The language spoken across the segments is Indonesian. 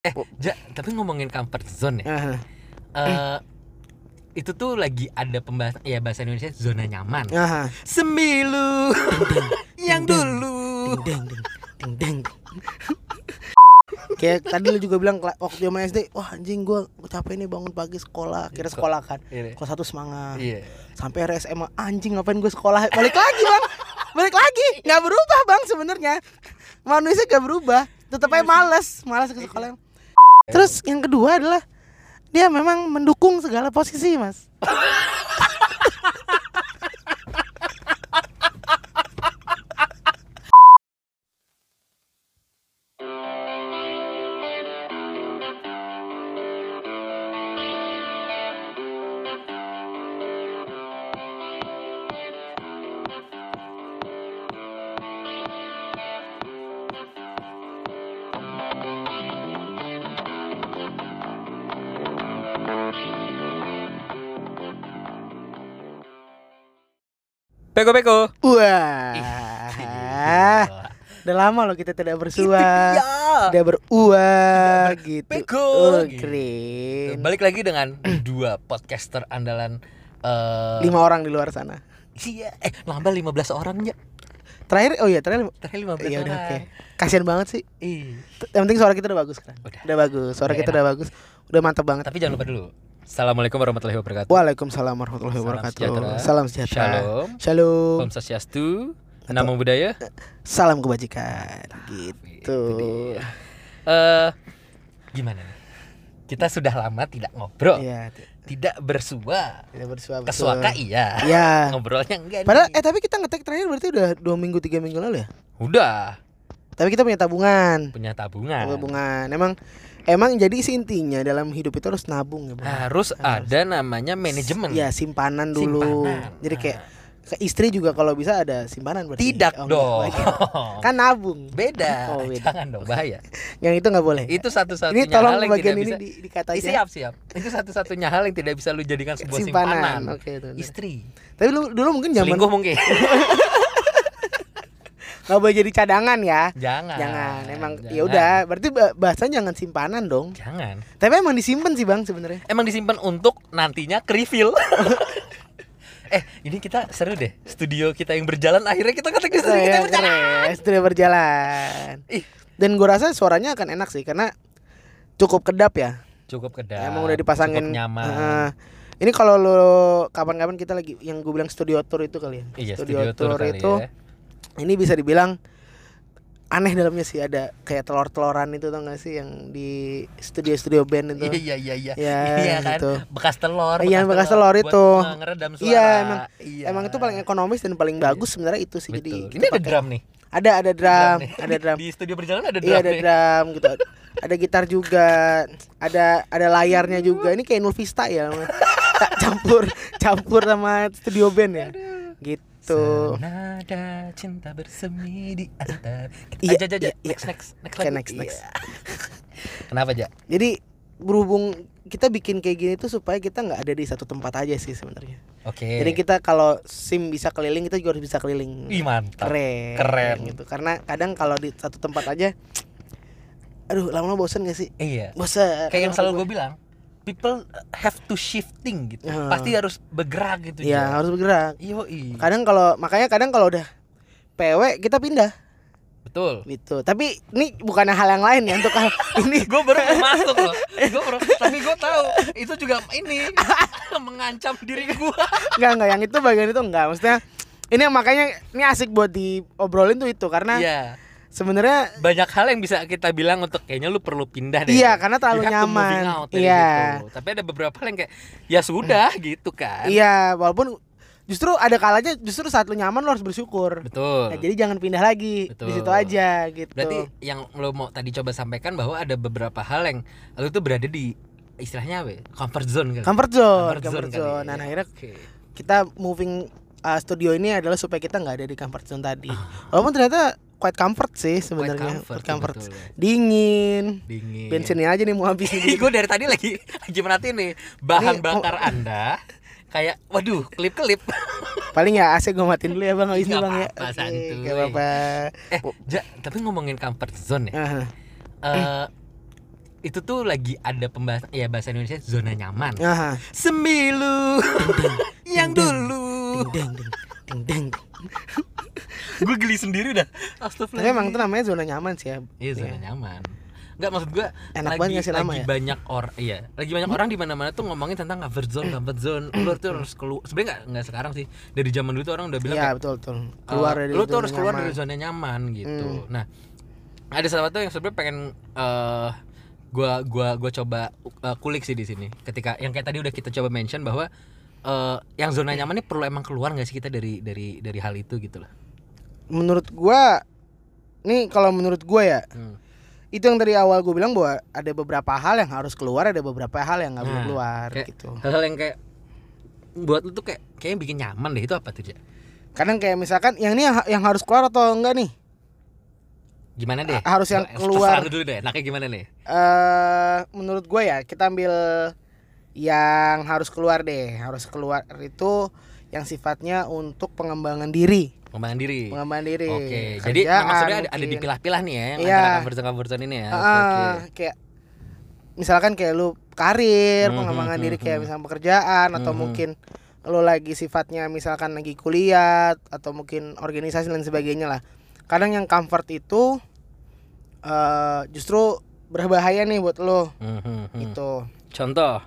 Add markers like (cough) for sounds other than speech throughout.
Eh, ja, tapi ngomongin comfort zone ya. Aha. eh itu tuh lagi ada pembahasan ya bahasa Indonesia zona nyaman. Aha. Semilu yang dulu. Ding ding ding ding. ding. Kayak tadi lu juga bilang waktu zaman SD, wah anjing gua capek nih bangun pagi sekolah, kira sekolah kan. Iya. Kelas satu semangat. Iya. Sampai hari SMA anjing ngapain gue sekolah? Balik lagi, Bang. Balik lagi. nggak berubah, Bang sebenarnya. Manusia gak berubah, tetap aja males, males ke sekolah. Terus yang kedua adalah dia memang mendukung segala posisi, Mas. (laughs) Peko peko. Wah. Udah lama loh kita tidak bersua. Tidak berua gitu. Peko, Oh, gitu. keren. Balik lagi dengan (clears throat) dua podcaster andalan eh Lima orang di luar sana. Iya, eh nambah 15 orang ya. Terakhir oh iya, terakhir Terakhir 15 Iya orang. udah oke. Kasian banget sih. Ih. Yang penting suara kita udah bagus kan. Udah. Udah bagus. Suara Udah kita udah bagus. Udah mantap banget. Tapi jangan lupa dulu. Assalamualaikum warahmatullahi wabarakatuh. Waalaikumsalam warahmatullahi Salam wabarakatuh. sejahtera. Salam sejahtera. Shalom. Shalom. Om Swastiastu. Namo Buddhaya. Salam kebajikan. Gitu. dia. Eh gimana nih? Kita sudah lama tidak ngobrol, Iya, tidak bersua. tidak bersua. Kesuaka iya. Iya. (laughs) Ngobrolnya enggak Padahal nih. eh tapi kita ngetek terakhir berarti udah dua minggu tiga minggu lalu ya. udah Tapi kita punya tabungan. punya tabungan. Tabungan. Emang emang jadi sih intinya dalam hidup itu harus nabung ya. Bang. Harus, ada namanya manajemen. Ya simpanan dulu. Simpanan. Jadi kayak Nah. ke istri juga kalau bisa ada simpanan berarti. Tidak Oh, dong. enggak. (laughs) Kan nabung. Beda. Oh, beda. Jangan dong bahaya. (laughs) Yang itu nggak boleh. Itu satu-satunya ini tolong hal yang bagian tidak ini bisa di, aja. siap siap. Itu satu-satunya hal yang tidak bisa lu jadikan sebuah simpanan. simpanan. Oke, itu. Istri. Tapi lu dulu mungkin zaman Selingkuh mungkin. (laughs) nggak boleh jadi cadangan ya. jangan. Jangan. Emang ya udah, berarti ba- bahasanya jangan simpanan dong. Jangan. Tapi emang disimpan sih, Bang, sebenarnya. Emang disimpan untuk nantinya ke reveal. (laughs) eh, ini kita seru deh. Studio kita yang berjalan akhirnya kita ketik di studio kita yang berjalan. sudah berjalan. Ih. Dan gua rasa suaranya akan enak sih karena cukup kedap ya. Cukup kedap. Emang udah dipasangin cukup nyaman. Ini kalau lu kapan-kapan kita lagi yang gue bilang studio tour itu kali ya. Iya, studio, tour, kali itu ya. Ini bisa dibilang aneh dalamnya sih ada kayak telur-teloran itu tau gak sih yang di studio-studio band itu. Iya iya iya iya. Ya, (laughs) iya kan. gitu. Bekas telur. Iya, bekas telur buat itu. nge- ngeredam suara. Iya, emang- Iya. Emang itu paling ekonomis dan paling bagus sebenarnya itu sih. Betul. Jadi Ini ada pakai- drum nih. ada ada drum, nih. ada drum. Di studio berjalan ada drum. Iya ada drum gitu. Ada gitar juga, ada ada layarnya juga. Ini kayak Nulvista ya. (laughs) campur campur sama studio band ya. Gitu. Senada cinta bersemi di antara. Iya, Aja aja aja. iya, iya. Next next next lagi. next, next. Iya. (laughs) Kenapa aja? Jadi berhubung kita bikin kayak gini tuh supaya kita nggak ada di satu tempat aja sih sebenarnya. Oke. Jadi kita kalau sim bisa keliling kita juga harus bisa keliling. Ih mantap. Keren. Keren. gitu. Karena kadang kalau di satu tempat aja (tsk) aduh lama-lama bosan gak sih? Iya. Bosan. Kayak yang selalu gue bilang, people have to shifting gitu. Ya. Pasti harus bergerak gitu. Iya, harus bergerak. Iyo Kadang kalau makanya kadang kalau udah PW kita pindah Betul. gitu. Tapi ini bukannya hal yang lain ya untuk hal (laughs) ini. gue baru masuk loh. Gue baru, tapi gue tahu itu juga ini (laughs) mengancam diri gue. Enggak enggak yang itu bagian itu enggak. Maksudnya ini yang makanya ini asik buat diobrolin tuh itu karena Iya. Sebenarnya banyak hal yang bisa kita bilang untuk kayaknya lu perlu pindah deh. Iya, karena terlalu You nyaman. out Iya. situ. Tapi ada beberapa hal yang kayak ya sudah gitu kan. iya walaupun justru ada kalanya justru saat lu nyaman lu harus bersyukur. Betul. Nah, jadi jangan pindah lagi Betul. di situ aja gitu. Berarti yang lo mau tadi coba sampaikan bahwa ada beberapa hal yang lu tuh berada di istilahnya apa? ya? Comfort zone kan. comfort zone, Comfort comfort zone zone. kali Nah, ya. akhirnya Oke. kita moving uh, studio ini adalah supaya kita nggak ada di comfort zone tadi. Walaupun ternyata quite comfort sih Quite sebenarnya. comfort, Quite comfort. betul, ya. Dingin. Dingin. Bensinnya aja nih mau habis nih. (laughs) gue dari tadi lagi lagi merhatiin nih bahan Ini- bakar Anda kayak waduh klip-klip. (laughs) Paling ya AC gue matiin dulu ya Bang habis ini Bang ya. Oke, santuy. nggak apa-apa. eh, Ja, tapi ngomongin comfort zone ya. Ah, eh itu tuh lagi ada pembahasan ya bahasa Indonesia zona nyaman. Aha. Semilu (laughs) yang dulu. Ding ding ding ding. gue geli sendiri dah. Tapi Astagfirullah. emang itu namanya zona nyaman sih ya. Iya zona nyaman. Enggak maksud gue Enak lagi, banget ngasih nama lagi ya? banyak orang iya lagi banyak orang di mana-mana tuh ngomongin tentang comfort zone comfort zone lu tuh harus keluar sebenarnya nggak nggak sekarang sih dari zaman dulu tuh orang udah bilang Iya betul betul. Keluar Eh, dari lu tuh zona harus keluar nyaman. dari zona nyaman gitu. Hmm. Nah, ada sesuatu yang sebenarnya pengen eh gua gua gua coba eh, kulik sih di sini. Ketika yang kayak tadi udah kita coba mention bahwa eh yang zona nyaman ini perlu emang keluar nggak sih kita dari dari dari hal itu gitu loh. Menurut gua nih kalau menurut gua ya Hmm. itu yang dari awal gue bilang bahwa ada beberapa hal yang harus keluar ada beberapa hal yang nggak boleh Nah, keluar kayak- gitu Hal-hal yang kayak buat lu tuh kayak kayaknya bikin nyaman deh itu apa tuh, kadang kayak misalkan yang ini yang, yang harus keluar atau enggak nih Gimana deh? Harus yang keluar. lu dulu deh. Enaknya gimana nih? eh menurut gue ya kita ambil yang harus keluar deh harus keluar itu yang sifatnya untuk pengembangan diri Pengembangan diri. pengembangan diri Oke, jadi Kerjaan maksudnya ada, ada dipilah-pilah nih ya yang Iya. antara comfort zone comfort zone ini ya. Oke, Ah, oke. kayak misalkan kayak lu karir Mhm, pengembangan mhm, diri kayak mhm. misalnya pekerjaan atau Mhm. mungkin lu lagi sifatnya misalkan lagi kuliah atau mungkin organisasi dan sebagainya lah kadang yang comfort itu eh justru berbahaya nih buat lo Mhm, mhm. gitu Contoh.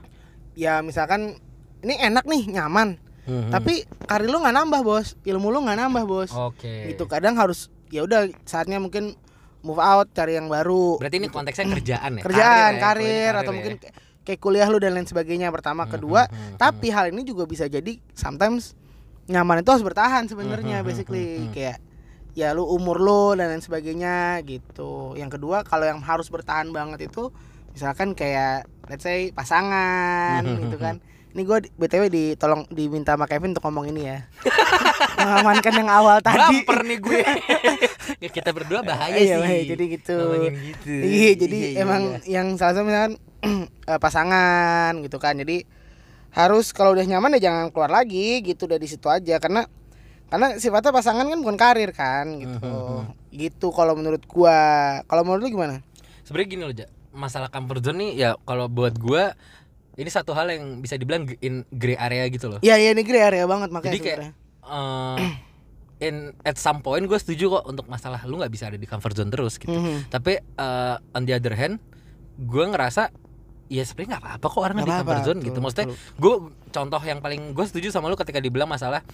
Ya misalkan ini enak nih nyaman. Mhm. tapi karir lu nggak nambah bos. Ilmu lu nggak nambah bos. Oke. gitu kadang harus ya udah saatnya mungkin move out cari yang baru. Berarti ini konteksnya kerjaan ya? (clears throat) kerjaan ya, karir, ini atau ya. mungkin kayak- kuliah lu dan lain sebagainya pertama Mhm, kedua. mhm, tapi hal ini juga bisa jadi sometimes nyaman itu harus bertahan sebenarnya basically. kayak ya lu umur lu dan lain sebagainya gitu. Yang kedua kalau yang harus bertahan banget itu misalkan kayak let's say pasangan Mhm, gitu mhm. kan ini gue btw ditolong diminta sama Kevin untuk ngomong ini ya (laughs) mengamankan yang awal tadi Bumper nih gue. (laughs) ya kita berdua bahaya Iya, sih. bahaya. Jadi gitu. Gitu. Iya, jadi Iya, iya, emang iya. yang salah satu misalkan (clears throat) eh, pasangan gitu kan. Jadi harus kalau udah nyaman ya jangan keluar lagi gitu dari situ aja karena karena sifatnya pasangan kan bukan karir kan gitu. Gitu kalau menurut gua. Kalau menurut lu gimana? Sebenarnya gini loh, Ja. Masalah comfort zone nih ya kalau buat gua ini satu hal yang bisa dibilang in gray area gitu loh. Iya, iya ini gray area banget makanya Jadi kayak eh, in at some point gue setuju kok untuk masalah lu nggak bisa ada di comfort zone terus gitu. Mhm. Tapi eh, on the other hand, gue ngerasa ya sebenarnya nggak apa-apa kok orang Nggak di comfort apa-apa, zone gitu. betul, Maksudnya gue contoh yang paling gue setuju sama lu ketika dibilang masalah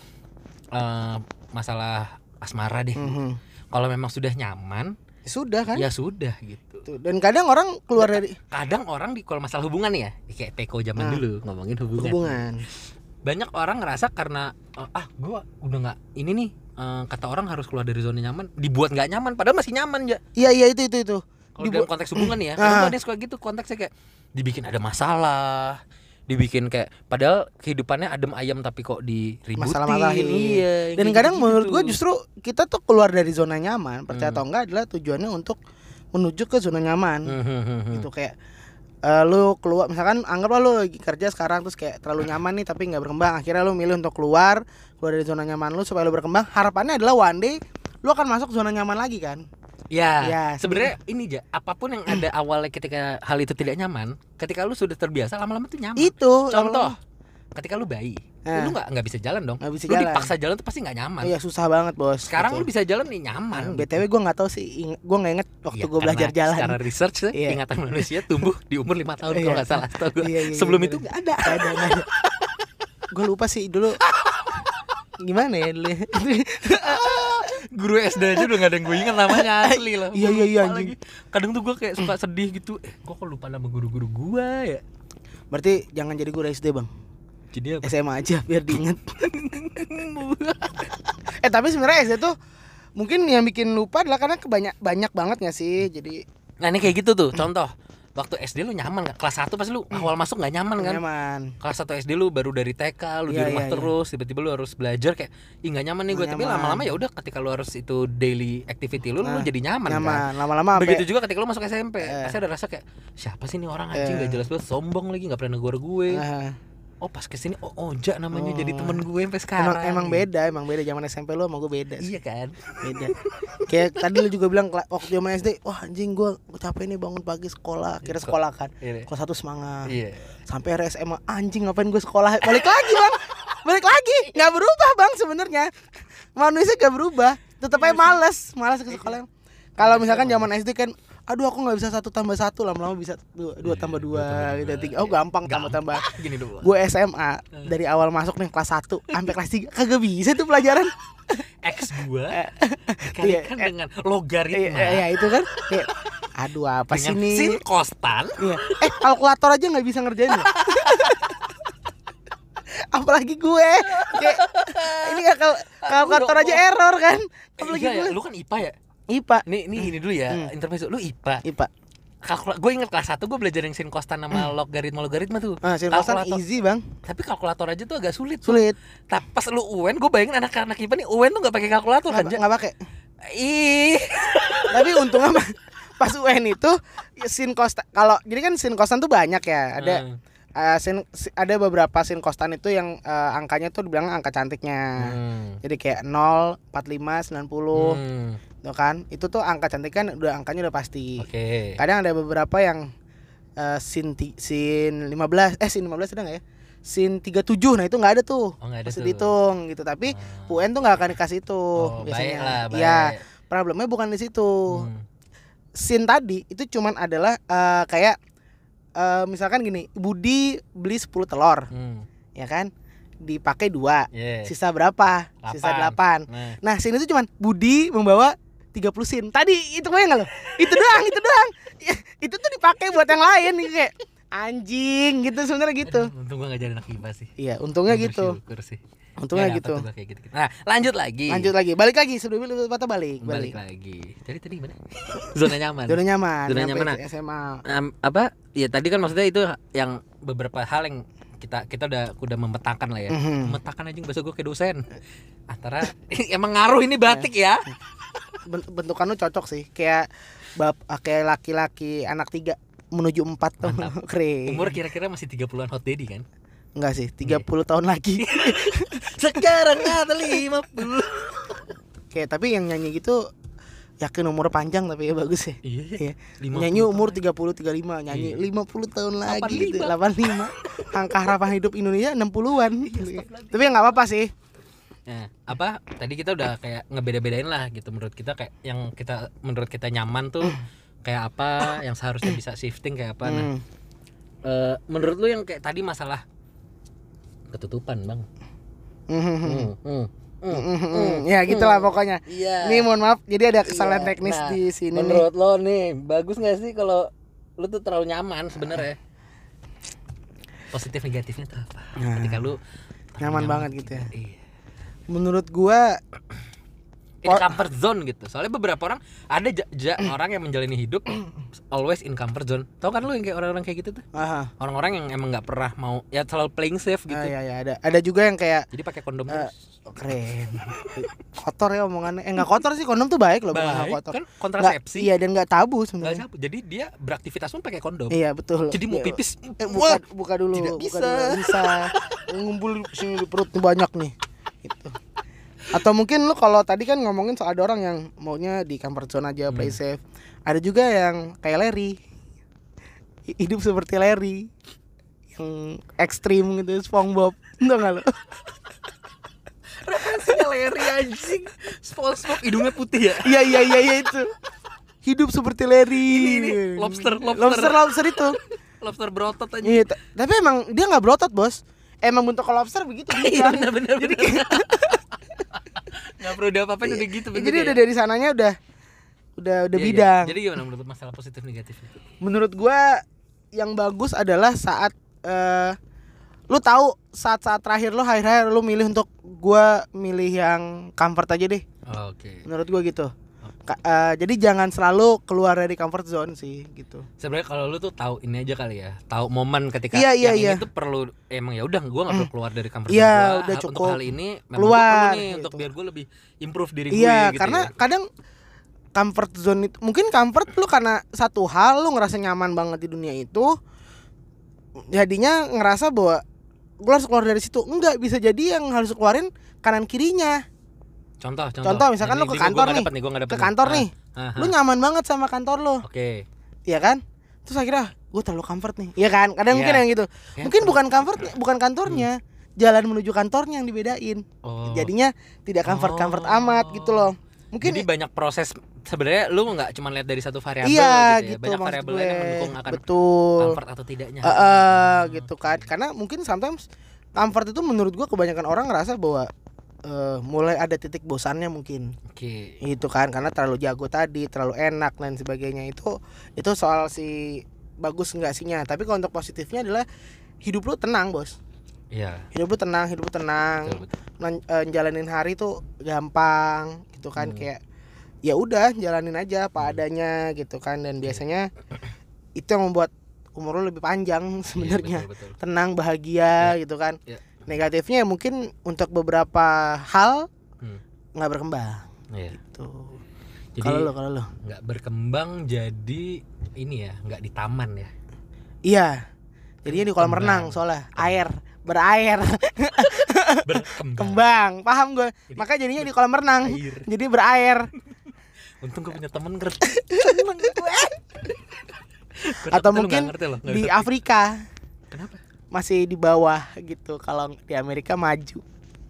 eh, masalah asmara deh. Mhm. Kalau memang sudah nyaman, Sudah kan? ya sudah gitu. Tuh, Dan kadang orang keluar dari Kadang orang di kalau masalah hubungan ya, kayak Peko zaman Nah. dulu ngomongin hubungan. hubungan. Banyak orang ngerasa karena eh, ah gue udah nggak ini nih eh, kata orang harus keluar dari zona nyaman, dibuat nggak nyaman, padahal masih nyaman ya. Iya, iya itu itu itu. Kalau dalam konteks hubungan ya, (clears throat) tuh ada yang suka gitu konteksnya kayak dibikin ada masalah, dibikin kayak padahal kehidupannya adem ayam tapi kok diributin. Masalah-masalahin, Iya. Dan kayak kadang gitu-gitu menurut gue justru kita tuh keluar dari zona nyaman, percaya Hmm. atau enggak adalah tujuannya untuk menuju ke zona nyaman. Hmm, hmm, hmm, hmm. Gitu kayak eh, lu keluar misalkan anggaplah lu kerja sekarang terus kayak terlalu nyaman nih tapi nggak berkembang. Akhirnya lu milih untuk keluar, keluar dari zona nyaman lu supaya lu berkembang. Harapannya adalah one day lu akan masuk zona nyaman lagi kan. Ya, Ya, sebenarnya ini aja, apa pun yang ada awalnya ketika hal itu tidak nyaman, ketika lu sudah terbiasa lama-lama tuh nyaman. Itu Contoh, ketika lu bayi, Eh. lu nggak nggak bisa jalan dong. nggak bisa lu jalan. dipaksa jalan tuh pasti nggak nyaman. Iya susah banget bos. Sekarang Gitu. lu bisa jalan nih nyaman. Nah, btw gue nggak tahu sih, gue nggak inget waktu Iya, gue belajar jalan. Secara research ya, Iya. ingatan manusia tumbuh di umur lima tahun Iya. kalau nggak salah. gua. Iya, iya, Sebelum iya, itu bener. nggak ada. Nggak ada, nggak ada. gue lupa sih dulu. (laughs) Gimana ya dulu? (laughs) Guru SD aja udah gak ada yang gue ingat namanya asli lah. Iya, iya, iya, anjing. lagi. Kadang tuh gue kayak suka sedih gitu. Eh, gue kok lupa nama guru-guru gue ya. Berarti jangan jadi guru SD bang. Jadi apa? SMA aja biar diinget. (laughs) eh tapi sebenarnya SD tuh mungkin yang bikin lupa adalah karena kebanyak banyak banget nggak sih jadi Nah ini kayak gitu tuh contoh. Waktu SD lu nyaman gak? Kelas 1 pasti lu awal masuk gak nyaman kan? nyaman Kelas 1 SD lu baru dari TK, lu di Iya, rumah iya, iya. terus, tiba-tiba lu harus belajar kayak ih gak nyaman nih gue, tapi lama-lama ya udah ketika lu harus itu daily activity lu, lu Nah, jadi nyaman, kan. nyaman lama-lama sampai Begitu juga ketika lu masuk SMP, Eh. pasti ada rasa kayak siapa sih nih orang anjing Eh. gak jelas banget, sombong lagi gak pernah negor gue. Ah, oh pas ke sini oh Oja namanya jadi Oh. temen gue sampai sekarang Emang emang beda, emang beda zaman SMP lu sama gue beda. sih. iya kan Beda. Kayak tadi lu juga bilang waktu zaman SD, wah anjing gua capek nih bangun pagi sekolah. Kira sekolah kan. Iya. Kelas satu semangat. iya Sampai hari SMA anjing ngapain gue sekolah? Balik lagi, Bang. Balik lagi. nggak berubah, Bang sebenarnya. Manusia gak berubah. Tetap aja males, males ke sekolah. Kalau misalkan zaman SD kan aduh aku nggak bisa satu tambah satu lama-lama bisa dua, dua Iya, tambah dua dua tambah gitu tiga. Oh gampang tambah tambah. gini doang. Gue SMA dari awal masuk nih kelas 1 sampai kelas 3 kagak bisa tuh pelajaran. (laughs) X gua Iya. dikalikan dengan logaritma. Iya, iya itu kan? Kayak aduh apa sih nih? sin kostan. Iya. Eh kalkulator aja nggak bisa ngerjain ya? (laughs) Apalagi gue. Kayak ini ya kal kalkulator aja error kan? Apalagi iya ya, gue. lu kan IPA ya IPA nih nih ini dulu ya Hmm. intermezzo. Lu IPA IPA kalkula gue inget kelas 1 gue belajar yang sin kostan sama logaritma logaritma tuh. Ah sirkulasar Kalkulator. easy bang. Tapi kalkulator aja tuh agak sulit. Tuh. sulit. Tapi pas lu UN gue bayangin anak-anak IPA nih UN tuh gak pakai kalkulator kan nggak Ja? nggak pakai. Ih. (laughs) Tapi untungnya pas UN itu ya sin kostan kalau jadi kan sin kostan tuh banyak ya ada Hmm. Eh, sin si- ada beberapa sin kostan itu yang eh, angkanya tuh dibilang angka cantiknya. Hmm. jadi kayak 0 45 90 Hmm. tuh kan? Itu tuh angka cantik kan udah angkanya udah pasti. Oke. Kadang ada beberapa yang eh, sin ti, sin 15 eh sin 15 ada nggak ya? Sin 37 nah itu nggak ada tuh. Oh nggak ada mesti tuh. dihitung gitu. Tapi Ah. UN tuh nggak akan dikasih itu oh, biasanya. baik. Lah baik ya problemnya bukan di situ. Hmm. sin tadi itu cuman adalah eh, kayak eh, misalkan gini Budi beli 10 telur Hmm. ya kan dipakai dua Yeah. sisa berapa sisa Delapan. 8 Nah, Nah, sin itu cuman Budi membawa 30 sin. Tadi itu gue nggak lo? Itu doang, itu doang. Ya, (laughs) itu tuh dipakai buat yang lain nih kayak anjing gitu sebenarnya gitu. untung gue gak jadi anak IPA sih Iya, untungnya gitu. sih Untungnya gitu. kayak gitu, nah lanjut lagi Lanjut lagi, balik lagi sebelum lu patah balik, balik balik. lagi jadi tadi mana (laughs) zona nyaman Zona nyaman. Zona nyaman, nah. SMA. Em, apa ya tadi kan maksudnya itu yang beberapa hal yang kita kita udah udah memetakan lah ya Mhm. memetakan aja bahasa gue kayak dosen antara (laughs) emang ngaruh ini batik ya (laughs) Ben- Bentukan lu cocok sih, kayak bab ah, kayak laki-laki anak tiga menuju empat tuh keren. umur kira-kira masih 30-an hot daddy kan enggak sih, 30 tahun lagi. (laughs) sekarang ada 50 kayak tapi yang nyanyi gitu yakin umur panjang tapi ya bagus ya. iya Iya. 50 Nyanyi umur 30 35, nyanyi Iya. 50 tahun lagi gitu. 85. 85. (laughs) Angka harapan hidup Indonesia 60-an. Tapi ya nggak apa-apa sih. Nah, apa tadi kita udah kayak ngebeda-bedain lah gitu menurut kita kayak yang kita menurut kita nyaman tuh (clears throat) kayak apa yang seharusnya bisa shifting kayak apa nah eh, menurut lu yang kayak tadi masalah ketutupan bang Hmm. Ya gitulah pokoknya. iya Ini mohon maaf, jadi ada kesalahan Iya. teknis Nah, di sini nih. menurut lo nih bagus nggak sih kalau lu tuh terlalu nyaman sebenarnya positif negatifnya tuh apa Nah, ketika lu terlalu nyaman banget gitu ya. iya Menurut gua in comfort zone gitu. Soalnya beberapa orang ada ja- ja- (clears throat) orang yang menjalani hidup always in comfort zone. Tahu kan lu yang kayak orang-orang kayak gitu tuh? aha, Orang-orang yang emang nggak pernah mau ya selalu playing safe gitu. ah, ya ya ada. Ada juga yang kayak Jadi pakai kondom Eh, terus. oh, keren. (laughs) kotor ya omongannya. Eh nggak kotor sih, kondom tuh baik loh Baik, kotor. kan kontrasepsi. iya dan nggak tabu sebenarnya. Jadi dia beraktivitas pun pakai kondom. Iya betul. Jadi mau Iya. pipis Eh, buka, buka dulu, Tidak buka bisa. dulu. bisa. (laughs) Ngumpul sini di perut banyak nih. Gitu. Atau mungkin lu kalau tadi kan ngomongin soal ada orang yang maunya di comfort zone aja play Hmm. safe. Ada juga yang kayak Larry. Hi- Hidup seperti Larry. Yang ekstrim gitu, SpongeBob. Enggak enggak lu? referensinya Larry anjing. SpongeBob hidungnya putih ya. Iya iya iya iya itu. Hidup seperti Larry. Ini, ini, lobster, lobster. lobster, lobster itu. Lobster berotot aja. Iya, ta- tapi emang dia nggak berotot, Bos. Emang bentuk lobster begitu Iya benar benar benar. (laughs) (laughs) Nggak perlu diapa-apain udah gitu Ya, jadi ya. udah dari sananya udah udah udah Iya, iya. bidang. Jadi gimana menurut masalah positif negatif itu? Menurut gua yang bagus adalah saat eh lu tahu saat-saat terakhir lu akhir-akhir lu milih untuk gua milih yang comfort aja deh. Oke. Menurut gua gitu. Eh, jadi jangan selalu keluar dari comfort zone sih gitu. Sebenarnya kalau lu tuh tahu ini aja kali ya, tahu momen ketika Iya, iya, yang iya. ini tuh perlu emang ya udah gua nggak perlu keluar dari comfort Iya, zone gua. udah Ha- cukup. Untuk hal ini memang Keluar, nih gitu. untuk biar gua lebih improve diri gue Iya, gitu karena ya. kadang comfort zone itu mungkin comfort lu karena satu hal lu ngerasa nyaman banget di dunia itu jadinya ngerasa bahwa gue harus keluar dari situ enggak bisa jadi yang harus keluarin kanan kirinya contoh contoh. Contoh, misalkan Ini- lu ke kantor nih. dapet nih gua dapet ke nih. kantor Ah, nih. Ah, lu ah. nyaman banget sama kantor lo oke. Iya kan? Terus akhirnya gue terlalu comfort nih. Iya kan? Kadang Iya. mungkin yang gitu. Ya, mungkin bukan comfort bukan kantornya. Jalan menuju kantornya yang dibedain. Oh. jadinya tidak comfort comfort Oh. amat gitu loh. Mungkin jadi banyak proses sebenarnya lu nggak cuma lihat dari satu variabel iya gitu ya? gitu, banyak variabel lain yang mendukung akan betul. comfort atau tidaknya. Eh, eh, gitu kan. Karena mungkin sometimes comfort itu menurut gua kebanyakan orang ngerasa bahwa eh, mulai ada titik bosannya mungkin. Oke. Itu kan karena terlalu jago tadi terlalu enak dan sebagainya. Itu itu soal si bagus enggak sihnya. Tapi kalau untuk positifnya adalah hidup lu tenang bos. Iya. Hidup lu tenang hidup lu tenang. Betul jalanin hari tuh gampang gitu kan. Hmm. kayak ya udah jalanin aja apa adanya gitu kan. Dan biasanya itu yang membuat umur lu lebih panjang Iya, sebenarnya. betul. tenang bahagia gitu kan. Ya. Negatifnya ya mungkin untuk beberapa hal Hmm. nggak berkembang. Iya. tuh jadi kalau lo kalau lo. nggak berkembang jadi ini ya nggak di taman ya? Iya. Jadinya di kolam Kembang. renang soalnya. Air. Berair. (laughs) Berkembang. Kembang. Paham gue maka jadinya di kolam renang. air. Jadi berair. (laughs) Untung gue punya temen ngerti gue. Atau mungkin ngerti loh, di ngerti. Afrika. Kenapa masih di bawah gitu. Kalau di Amerika maju.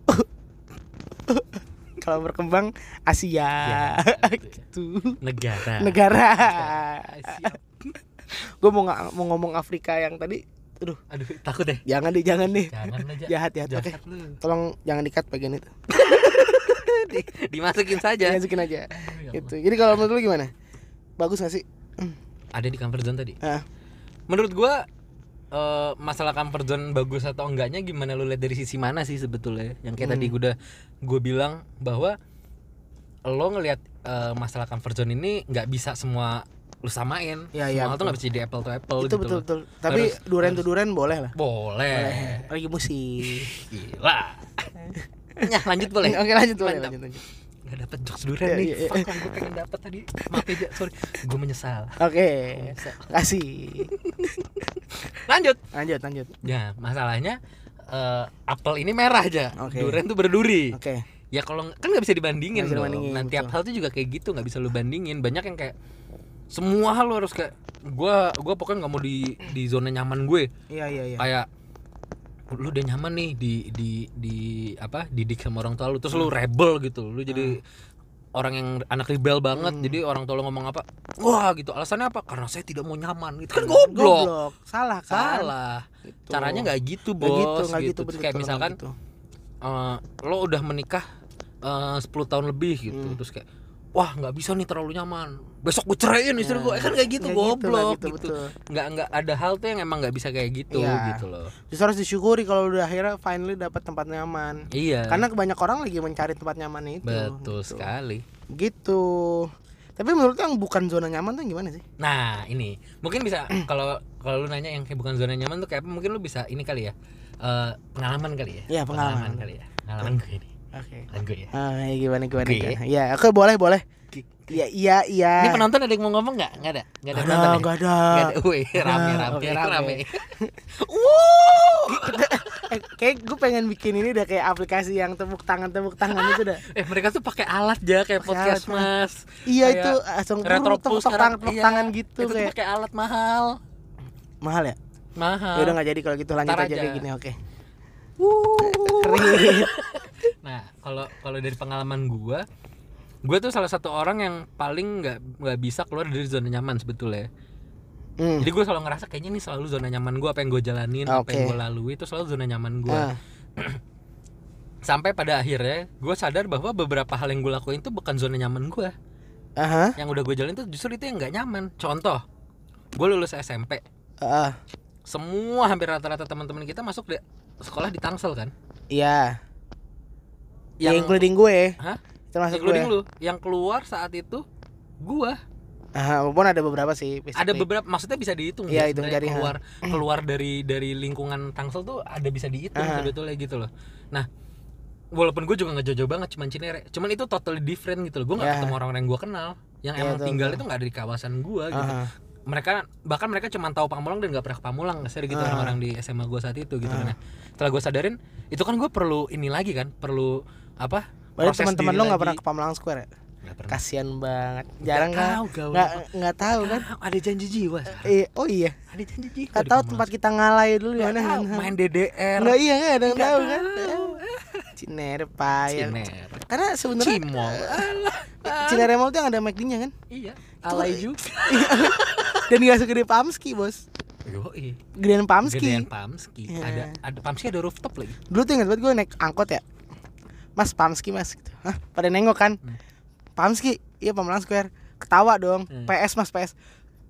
(laughs) Kalau berkembang Asia. Ya, gitu negara. Negara. Siap. (laughs) Gue mau mau ngomong Afrika yang tadi aduh. Aduh takut deh. Jangan deh jangan deh. Jangan aja. Jahat jahat oke. Jahat lu. Tolong jangan dikat bagian itu. (laughs) Di- dimasukin saja. Masukin aja. Aduh, ya itu jadi kalau menurut lu gimana? Bagus gak sih? Ada di comfort zone tadi. Ah. menurut gua eh, masalah comfort zone bagus atau enggaknya gimana lu lihat dari sisi mana sih sebetulnya yang kayak tadi Hmm. gua udah gue bilang bahwa lo ngelihat eh, masalah comfort zone ini nggak bisa semua lu samain Iya, semua iya, hal tuh betul. nggak bisa jadi apple to apple itu gitu betul loh. betul tapi Harus- duren tuh harus- duren boleh lah boleh lagi musik (laughs) gila (laughs) Nyah, lanjut boleh oke lanjut boleh Mantap. lanjut, lanjut. Nggak dapet jokes durian Iya, nih. iya, iya. fuck lah gue pengen dapet tadi. Maaf ya sorry. Gue menyesal. Oke Menyesal. kasih lanjut. Lanjut lanjut. Ya masalahnya eh, apel ini merah aja. Oke. durian tuh berduri. Oke. Ya kalau kan nggak bisa dibandingin Nggak bisa dibandingin, nah tiap hal tuh juga kayak gitu nggak bisa lu bandingin. Banyak yang kayak semua hal lu harus kayak gua gua pokoknya nggak mau di di zona nyaman gue. Iya iya iya. Kayak lu udah nyaman nih di di di apa didik sama orang tua lu. Terus Hmm. lu rebel gitu. Lu jadi orang yang anak rebel banget. Hmm. jadi orang tua lu ngomong apa? Wah gitu. Alasannya apa? Karena saya tidak mau nyaman gitu. Kan goblok, salah kan? Salah. Gitu. caranya nggak gitu Nggak bos gitu nggak gitu, gitu, kayak misalkan gitu. eh, lo udah menikah eh, 10 tahun lebih gitu. Hmm. terus kayak wah nggak bisa nih terlalu nyaman. Besok gue ceraiin istri gue Nah, kan kayak gitu nggak gitu, goblok gitu, gitu, betul. nggak nggak ada hal tuh yang emang nggak bisa kayak gitu Iya. gitu loh. Justru harus disyukuri kalau udah akhirnya finally dapat tempat nyaman. Iya. Karena kebanyak orang lagi mencari tempat nyaman itu betul gitu. sekali. Gitu. Tapi menurut yang bukan zona nyaman tuh gimana sih? Nah ini. Mungkin bisa (clears throat) kalau kalau lu nanya yang kayak bukan zona nyaman tuh kayak apa mungkin lu bisa ini kali ya. Eh, pengalaman kali ya. Iya, pengalaman. kali ya. Pengalaman gue ini oke pengalaman gue ya ah ya gimana gimana Oke. gimana? ya oke boleh boleh iya iya iya ini penonton ada yang mau ngomong nggak nggak ada nggak ada Nggak penonton ada ya? nggak ada Nggak ada. Wih, rame rame rame. rame. (laughs) Wow. (laughs) eh, kayak gue pengen bikin ini udah kayak aplikasi yang tepuk tangan tepuk tangan itu dah (laughs) Eh mereka tuh pakai alat ya kayak Pakai podcast alat, mas. iya Kayak itu langsung Retropus tepuk tangan tepuk iya. tangan gitu Itu kayak pakai alat mahal. mahal ya Mahal. ya udah nggak jadi kalau gitu lanjut aja aja. kayak gini oke keren (laughs) Nah kalau kalau dari pengalaman gua, gua tuh salah satu orang yang paling nggak nggak bisa keluar dari zona nyaman sebetulnya. Hmm. Jadi gue selalu ngerasa kayaknya ini selalu zona nyaman gua apa yang gue jalanin, apa Oke. yang gue lalui itu selalu zona nyaman gua. Ah, (clears throat) Sampai pada akhirnya gue sadar bahwa beberapa hal yang gue lakuin itu bukan zona nyaman gua. aha Yang udah gue jalanin tuh justru itu yang nggak nyaman. Contoh, gue lulus SMP. ah, semua hampir rata-rata teman-teman kita masuk di sekolah di Tangsel kan iya yang yang including gue Hah? termasuk including gue lu yang keluar saat itu gua Aha, walaupun ada beberapa sih ada basically. beberapa maksudnya bisa dihitung Iya, ya, hitung jari, ha. keluar keluar dari dari lingkungan Tangsel tuh ada bisa dihitung Aha. sebetulnya gitu loh nah walaupun gue juga nggak jauh-jauh banget cuman Cinere cuman itu totally different gitu loh gue nggak Ya. ketemu orang-orang yang gue kenal yang Iya, emang betul, tinggal betul. itu nggak ada di kawasan gue gitu. Mereka bahkan mereka cuma tahu Pamulang dan nggak pernah ke Pamulang sering gitu Ah. orang-orang di SMA gue saat itu gitu kan setelah gue sadarin itu kan gue perlu ini lagi kan perlu apa proses teman-teman lo lagi. pernah ke Pamulang Square ya? Kasian banget. Jarang Nggak kan? tahu Nggak apa. nggak tahu kan? Ada janji jiwa Iya, oh iya. ada janji jiwa di tahu tempat kita ngalai dulu kan? main DDR Nggak iya nggak ada yang tahu kan? Cinere payah. Ciner Karena sebenarnya Cimol Cinere Mall tuh yang ada McD-nya kan? iya alay juga (laughs) Dan nggak segede Pamski bos. Yoi. Gedean Pamski. Gedean Pamski. Iya. Ada ada Pamski ada rooftop lagi. Dulu tuh ingat banget gue naik angkot ya Mas Pamski mas gitu. Hah, Pada nengok kan Hmm. Pamski Iya Pamulang Square Ketawa dong Hmm. PS mas PS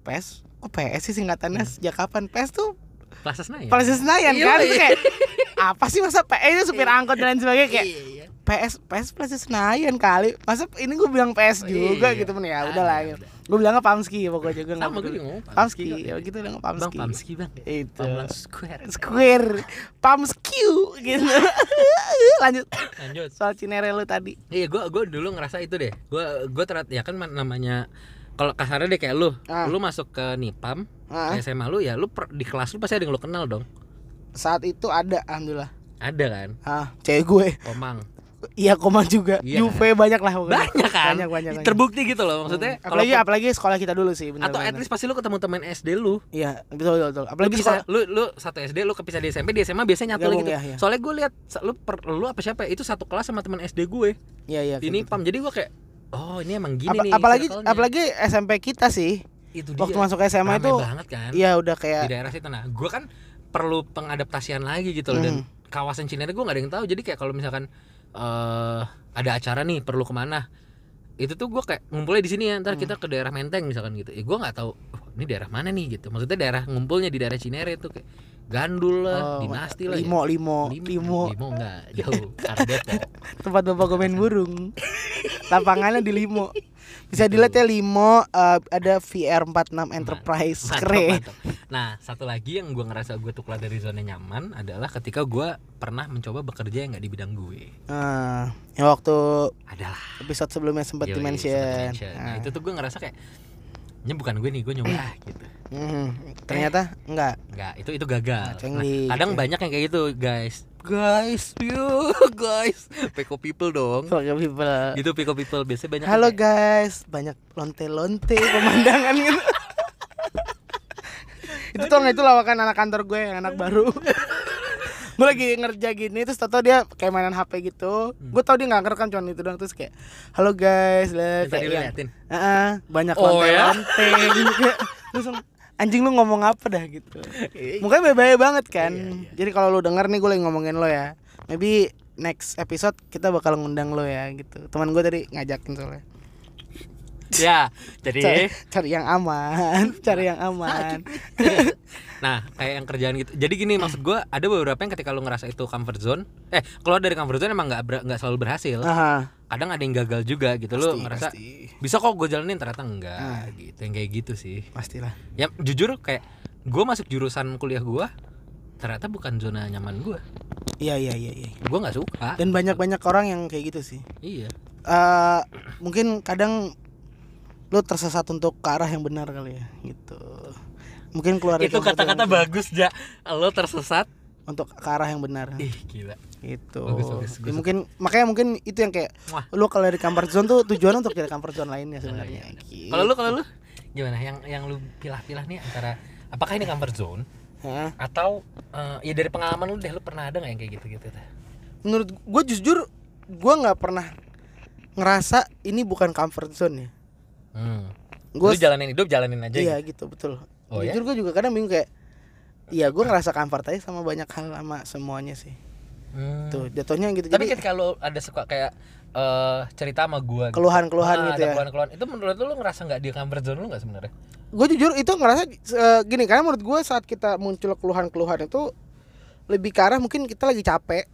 PS Kok PS sih singkatannya sejak kapan PS tuh Plaza Senayan. Plaza Senayan Iya, kan iya. kayak apa sih masa PS itu supir angkot dan lain sebagainya kayak Iya, iya. PS PS Plaza Senayan kali masa ini gue bilang PS juga Iya. gitu men ya Ada, udah lah ada. gitu. gue bilangnya Pamski pokoknya gue nggak Sama gue juga ngomong Pamski ya gitu bilang Bang Pamski Pamski bang. itu Square. Square Pamski gitu (laughs) lanjut Lanjut. soal Cinere lu tadi Iya, gue gue dulu ngerasa itu deh. Gue gue terat ya kan man- namanya kalau kasarnya deh kayak lu, Ah. lu masuk ke Nipam, Ah. ke SMA lu ya, lu per- di kelas lu pasti ada yang lu kenal dong. saat itu ada alhamdulillah Ada kan? ah cewek gue Komang. iya koma juga Iya. Juve banyak lah pokoknya. Banyak kan? banyak banyak, banyak. Terbukti gitu loh maksudnya. Hmm. apalagi kalau- apalagi sekolah kita dulu sih bener, atau at least pasti lu ketemu teman SD lu. iya betul betul, betul. Lu apalagi bisa sekolah lu lu satu SD lu kepisah di SMP di SMA biasanya nyatu Gabung, lagi tuh. ya, ya. Soalnya gue lihat lu per, lu apa siapa itu satu kelas sama teman SD gue iya iya kayak gitu. Nipam. Jadi gue kayak oh ini emang gini Apa- nih. apalagi apalagi SMP kita sih itu waktu dia. masuk SMA Rame itu banget kan. iya udah Di kayak daerah situ. Nah, gue kan perlu pengadaptasian lagi gitu loh. Dan Hmm. kawasan Cinere gue nggak ada yang tahu. Jadi kayak kalau misalkan eh ada acara nih perlu ke mana? Itu tuh gue kayak ngumpulnya di sini ya. Ntar kita ke daerah Menteng misalkan gitu. Ya gue nggak tahu oh, ini daerah mana nih? Gitu. Maksudnya daerah ngumpulnya di daerah Cinere tuh kayak Gandul lah oh, dinasti lah ya. limo limo limo. Limo limo enggak jauh Depok. (laughs) Tempat bapak gue main burung. (laughs) Lapangannya di limo bisa dilihat ya limo eh, ada VR46 Enterprise Mantap, keren mantap. nah satu lagi yang gue ngerasa gue tuh keluar dari zona nyaman adalah ketika gue pernah mencoba bekerja yang nggak di bidang gue Nah, yang waktu adalah episode sebelumnya sempat dimention. Nah, Nah, itu tuh gue ngerasa kayak ini bukan gue nih gue nyoba ah, gitu mhm, ternyata enggak. Enggak, itu itu gagal. Nah, kadang gitu. banyak yang kayak gitu, guys. Guys, yo, (laughs) guys. Peko people dong. Keluarga people. Gitu Peko people biasanya banyak Halo kayak- guys, banyak lonte-lonte pemandangan gitu. (laughs) itu tuh nggak itu lawakan anak kantor gue yang anak baru. (laughs) gue lagi ngerja gini terus tau dia kayak mainan HP gitu. Hmm. Gue tau dia nggak ngerekam cuma itu doang terus kayak halo guys, Yang tadi kayak liatin. Heeh, banyak Oh, ya? lonte-lonte gitu. Terus anjing lu ngomong apa dah gitu. Mukanya bebaya banget kan. Iya, iya. Jadi kalau lu denger nih gue lagi ngomongin lo ya. Maybe next episode kita bakal ngundang lo ya gitu. Teman gue tadi ngajakin soalnya. (laughs) Ya, jadi Cari, cari yang aman, (laughs) cari yang aman. (laughs) nah, kayak yang kerjaan gitu. Jadi gini maksud gue ada beberapa yang ketika lu ngerasa itu comfort zone, eh keluar dari comfort zone emang nggak nggak selalu berhasil. Aha. Kadang ada yang gagal juga gitu lu Pasti, ngerasa pasti. bisa kok gue jalanin ternyata enggak Ah. gitu. Yang kayak gitu sih. Pastilah. Ya jujur kayak gue masuk jurusan kuliah gue ternyata bukan zona nyaman gue. Iya iya iya iya. Gue nggak suka. Dan banyak-banyak orang yang kayak gitu sih. Iya. eh mungkin kadang lu tersesat untuk ke arah yang benar kali ya gitu. Mungkin keluar dari Itu comfort kata-kata zone bagus ja. Lo tersesat. untuk ke arah yang benar. Ih gila. Itu. Bagus, bagus, Ya, mungkin makanya mungkin itu yang kayak Wah. lu kalau dari comfort zone tuh tujuan untuk jadi comfort zone lainnya sebenarnya. Gitu. Kalau lu kalau lu gimana? Yang yang lu pilah-pilah nih antara apakah ini comfort zone Hah? atau eh, ya dari pengalaman lu deh lu pernah ada nggak yang kayak gitu-gitu teh? menurut gue jujur gue nggak pernah ngerasa ini bukan comfort zone ya. Hmm. Gue jalanin hidup jalanin aja. iya gitu. gitu betul. Oh, ya? jujur gue juga kadang bingung kayak Iya gue ngerasa comfort aja sama banyak hal sama semuanya sih. Hmm. Tuh jatuhnya gitu. Tapi Jadi ketika lu ada suka kayak eh cerita sama gua gitu. keluhan-keluhan Ah, gitu ada ya. keluhan-keluhan. Itu menurut lu ngerasa nggak di comfort zone lu nggak sebenarnya? gue jujur itu ngerasa eh, gini karena menurut gue saat kita muncul keluhan-keluhan itu lebih ke arah mungkin kita lagi capek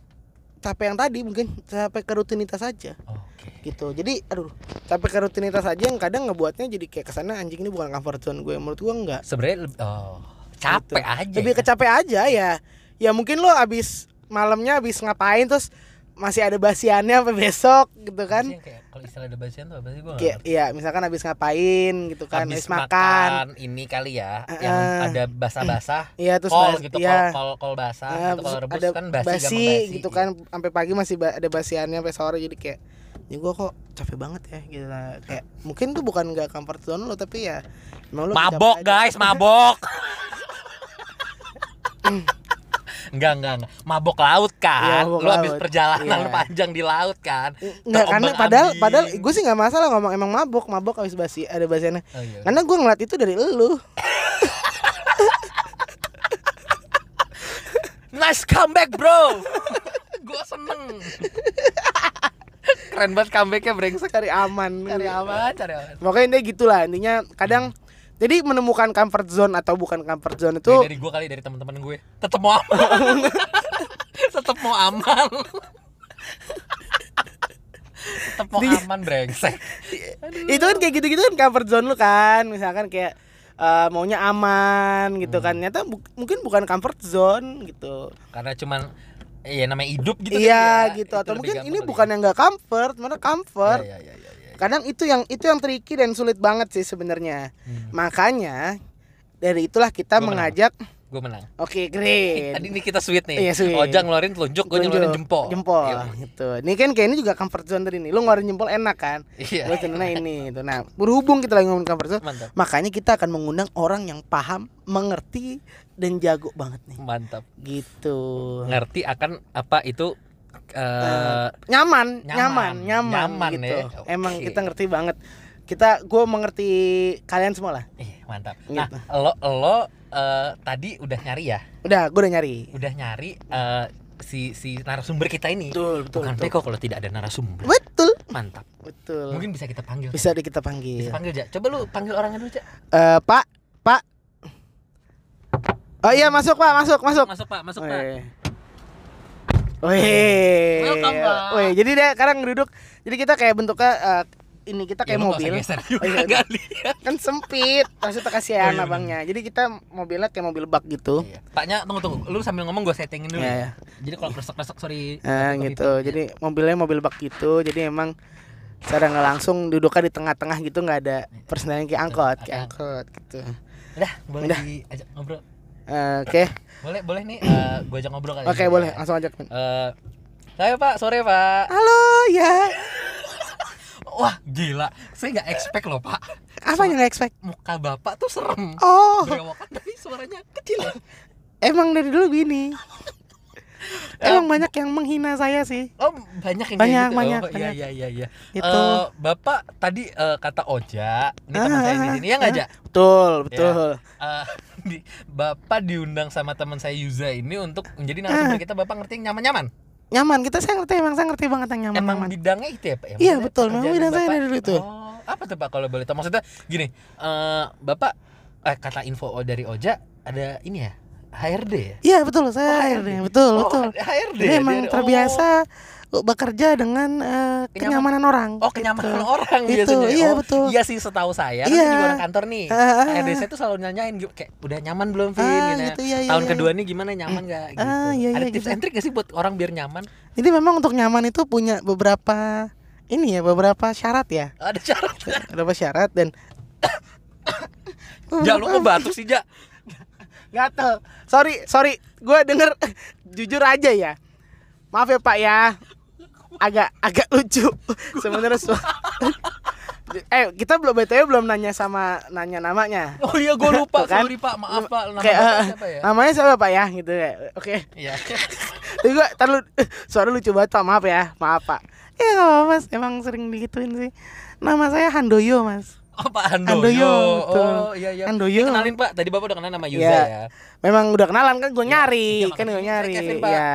capek yang tadi mungkin capek ke rutinitas saja Oke. gitu jadi aduh capek ke rutinitas aja yang kadang ngebuatnya jadi kayak ke sana anjing ini bukan comfort zone gue menurut gue enggak Sebenarnya lebih- oh, capek Gitu. aja. lebih ya? kecapek aja ya ya mungkin lo abis malamnya abis ngapain terus masih ada basiannya sampai besok gitu kan kayak kalau istilah ada basian tuh apa sih nggak kayak iya misalkan habis ngapain gitu kan habis habis makan ini kali ya Eh, yang ada basah-basah (clears throat) iya terus kol bas- gitu iya. kol kol kol basah Ah, gitu kalau terus rebus ada kan basi, basi, basi gitu kan sampai pagi masih ba- ada basiannya sampai sore jadi kayak ya gue kok capek banget ya gitu lah. kayak mungkin tuh bukan nggak comfort zone lo tapi ya emang lo mabok aja. guys mabok Enggak, enggak, enggak. Mabok laut kan. Mabok lu habis perjalanan Iya. panjang di laut kan. Nggak karena padahal Terombang-ambing. padahal gue sih nggak masalah ngomong emang mabok mabok habis basi ada basiannya Oh, iya. karena gue ngeliat itu dari elu Nice comeback, bro. Gua seneng. Keren banget comebacknya brengsek. cari aman Cari aman, cari aman. Pokoknya intinya gitulah intinya kadang jadi menemukan comfort zone atau bukan comfort zone itu Dari, dari gue kali dari teman-teman gue tetap mau aman. (laughs) tetap mau aman. tetap mau aman brengsek. itu kan kayak gitu-gitu kan comfort zone lu kan misalkan kayak eh, maunya aman gitu kan Hmm. ternyata bu- mungkin bukan comfort zone gitu Karena cuman Iya namanya hidup gitu iya kan ya. gitu Itu atau mungkin ini bukan ya. yang nggak comfort mana comfort Iya, iya, iya, iya. kadang itu yang itu yang tricky dan sulit banget sih sebenarnya Hmm. makanya dari itulah kita Gua mengajak Gue menang. oke (laughs) great Tadi ini kita sweet nih. Iya, sweet. Ojang ngeluarin telunjuk, gue ngeluarin jempol. jempol Iya. gitu ini kan kayak ini juga comfort zone tadi nih lu ngeluarin jempol enak kan Iya. Gue cenderungnya ini itu. Nah, berhubung kita lagi ngomongin comfort zone, Mantap. makanya kita akan mengundang orang yang paham, mengerti dan jago banget nih. Mantap. Gitu. Ngerti akan apa itu eh Nyaman, Nyaman. nyaman, nyaman, Nyaman gitu. ya. Oke. Emang kita ngerti banget. Kita gue mengerti kalian semua lah. eh, mantap. Gitu. Nah, lo lo eh, tadi udah nyari ya? Udah, gue udah nyari. Udah nyari eh, si si narasumber kita ini. Betul, betul, Bukan betul. Peko kalau tidak ada narasumber. Betul. Mantap. Betul. Mungkin bisa kita panggil. bisa di kita Bisa panggil. panggil Ja. Coba lu panggil orangnya dulu, Ja. Eh, Pak, Pak. Oh iya masuk Pak, masuk, masuk. Masuk, Pak. Masuk, Pak. Weh. Welcome, Pak. Weh, jadi dia sekarang duduk. Jadi kita kayak bentuknya eh, ini kita kayak Ya, lu nggak mobil. geser juga Oh, iya. ya. Kan sempit. Maksudnya kasihan Oh, iya, abangnya. Jadi kita mobilnya kayak mobil bak gitu. Iya. Paknya tunggu tunggu. Lu sambil ngomong gue settingin dulu. Iya, ya. iya. Jadi kalau kresek-kresek sorry. Nah, gitu. Jadi mobilnya mobil bak gitu. Jadi emang secara nggak langsung duduknya di tengah-tengah gitu nggak ada persendirian kayak angkot, kayak Kayak angkot gitu. Udah, boleh Udah. diajak ngobrol. Eh, Oke, Boleh, boleh nih eh gue ajak ngobrol kali. oke ini, boleh ya. langsung ajak. Eh, saya Pak, sore Pak. Halo ya, Wah, gila. Saya nggak expect loh, Pak. apa yang nggak expect? Muka Bapak tuh serem. Oh, Berewokan tapi suaranya kecil ya. emang dari dulu gini. Emang banyak yang menghina saya sih. Oh, banyak yang Banyak, gitu. banyak, oh, iya banyak. iya iya iya. Itu. Eh, Bapak tadi eh, kata Oja, ini teman saya di sini ya nggak, Ja? Betul, betul. Eh, (laughs) di, Bapak diundang sama teman saya Yuza ini untuk menjadi narasumber kita. Bapak ngerti yang nyaman-nyaman? Nyaman, kita saya ngerti emang saya ngerti banget yang nyaman. Emang nyaman. bidangnya itu ya, Pak? ya? Iya, betul. Memang bidang saya dari dulu itu. Oh, apa tuh Pak kalau boleh tahu? Maksudnya gini, eh, Bapak eh, kata info dari Oja ada ini ya? HRD ya? Iya betul, saya Oh, HRD. HRD. Betul, Oh, betul. HRD. Jadi ya? terbiasa bekerja dengan eh, kenyamanan orang. Oh kenyamanan gitu. orang Itu, biasanya. iya, oh, betul. Iya sih setahu saya. Kan Iya. saya juga orang kantor nih. Ah, ah, HRD ah. saya tuh selalu nanyain gitu, kayak udah nyaman belum Vin? Ah, Gini. gitu, iya, iya, Tahun iya. kedua nih gimana nyaman gak? Gitu. Ah, iya, Ada iya, tips gitu. and trick gak sih buat orang biar nyaman? Jadi memang untuk nyaman itu punya beberapa ini ya, beberapa syarat ya. Ada cara. (laughs) Beberapa syarat dan (laughs) ya lu batuk sih Ja? Gatel. Sorry, sorry. Gue denger (laughs) jujur aja ya. Maaf ya Pak ya. Agak agak lucu. (laughs) Sebenarnya su- Eh, kita belum BTW belum nanya sama nanya namanya. Oh iya gue lupa. Tuh (laughs) kan? Sorry Pak, maaf Pak. Nama Kayak, eh, siapa ya? Namanya siapa Pak ya? Gitu ya. Oke. Iya. (laughs) Tapi gue tar lu suara lucu banget Pak. Maaf ya. Maaf Pak. Ya enggak apa-apa Mas. Emang sering digituin sih. Nama saya Handoyo Mas. Oh Pak Handoyo. Handoyo, betul. Oh iya iya. Handoyo. Ini Kenalin Pak. Tadi Bapak udah kenal nama Yuza Iya. ya. Memang udah kenalan kan gue Iya. nyari, Iya, kan gue nyari. Kevin, Pak. Iya.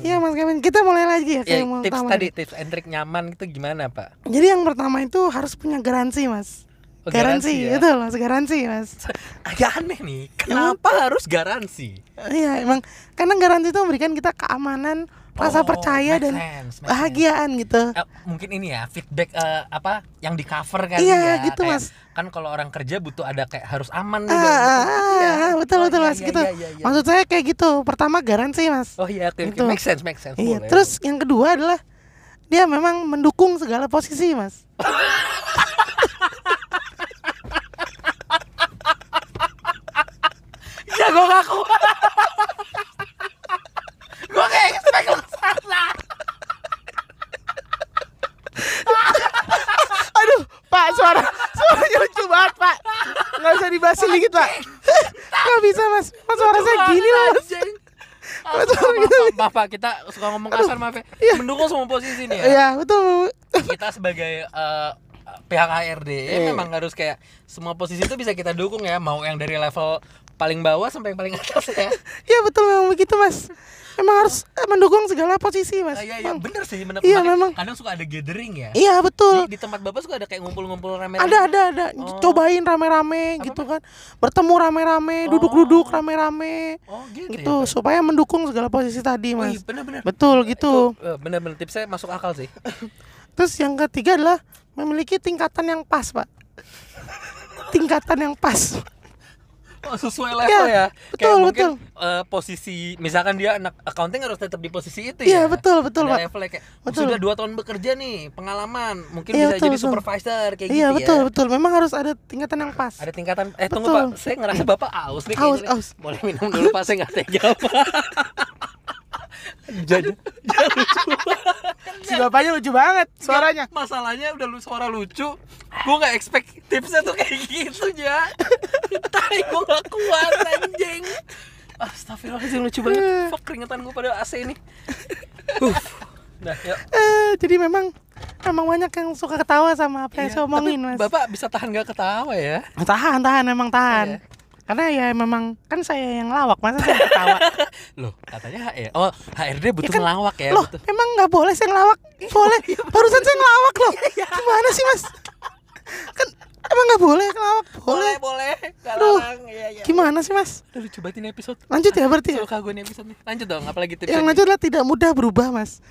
Iya Mas Kevin, kita mulai lagi ya Ya, mau tips tadi tips and trick nyaman itu gimana Pak? Jadi yang pertama itu harus punya garansi Mas. Oh, garansi, ya? betul Mas, garansi Mas. (laughs) Agak aneh nih. Kenapa harus garansi? Iya, emang karena garansi itu memberikan kita keamanan rasa Oh, percaya dan sense, bahagiaan gitu Eh, mungkin ini ya feedback eh, apa yang di cover kan Iya, ya gitu, Kayak, Mas. kan kalau orang kerja butuh ada kayak harus aman nih Ah, Bang. ah, ah, Iya. ah, betul Oh, betul iya, mas iya, gitu iya, iya, iya. maksud saya kayak gitu pertama garansi mas oh iya oke Gitu. make sense make sense iya boleh. terus yang kedua adalah dia memang mendukung segala posisi mas (laughs) ya gue ngaku gue kayak expect lu sana aduh pak suara suaranya lucu banget pak nggak usah dibahasin dikit pak nggak bisa mas mas suara saya gini loh mas Anjing. Mas, Maaf, suara maaf, gitu. maaf, maaf, Pak. kita suka ngomong kasar maaf ya. Iya. Mendukung semua posisi nih ya. iya betul Kita sebagai eh, pihak HRD ya Iya. memang harus kayak semua posisi itu bisa kita dukung ya, mau yang dari level paling bawah sampai yang paling atas ya. iya betul memang begitu mas memang harus eh, mendukung segala posisi mas iya iya bener sih bener. Iya, memang. Kadang suka ada gathering ya. iya betul Di, di tempat Bapak suka ada kayak ngumpul-ngumpul rame-rame. ada ada ada Oh. cobain rame-rame gitu kan bertemu rame-rame duduk-duduk rame-rame Oh gitu. gitu ya, supaya mendukung segala posisi tadi Oh, iya, mas bener-bener. betul gitu Eh, Bener-bener tipsnya masuk akal sih. (laughs) terus yang ketiga adalah memiliki tingkatan yang pas pak tingkatan yang pas Oh, sesuai level Iya, ya. betul, Kayak mungkin betul. eh, posisi misalkan dia anak accounting harus tetap di posisi itu Iya, ya. betul, betul, Ada Pak. levelnya kayak oh, Betul. sudah dua tahun bekerja nih, pengalaman, mungkin Iya, bisa betul, jadi betul. supervisor kayak iya gitu betul ya. betul memang harus ada tingkatan yang pas Ada tingkatan eh tunggu Betul. Pak, saya ngerasa Bapak aus nih Aus, aus. Boleh minum dulu Pak, saya nggak tega Pak. (laughs) Jadi si bapaknya lucu banget suaranya. masalahnya udah lu suara lucu gue nggak expect tipsnya tuh kayak gitu ya tai gue nggak kuat anjing. Astagfirullahaladzim lucu banget. Fuck keringetan gue pada AC ini. Uff. Nah yuk. Eh, jadi memang memang banyak yang suka ketawa sama apa yang Iya, saya omongin tapi mas. Bapak bisa tahan gak ketawa ya? Tahan tahan memang tahan. Iya. Karena ya memang kan saya yang lawak masa saya ketawa? (laughs) Loh katanya HR Oh HRD butuh kan- melawak ya loh butuh. memang nggak boleh saya ngelawak? (laughs) Boleh? barusan saya ngelawak loh. (laughs) Gimana sih mas? Kan emang nggak boleh ngelawak? Boleh. Boleh boleh. Larang. Iya iya gimana sih mas? Udah lucu banget ini episode. Lanjut ya berarti ya? Suka gue nih episode nih. Lanjut dong apalagi tipsnya yang lanjut adalah tidak mudah berubah mas.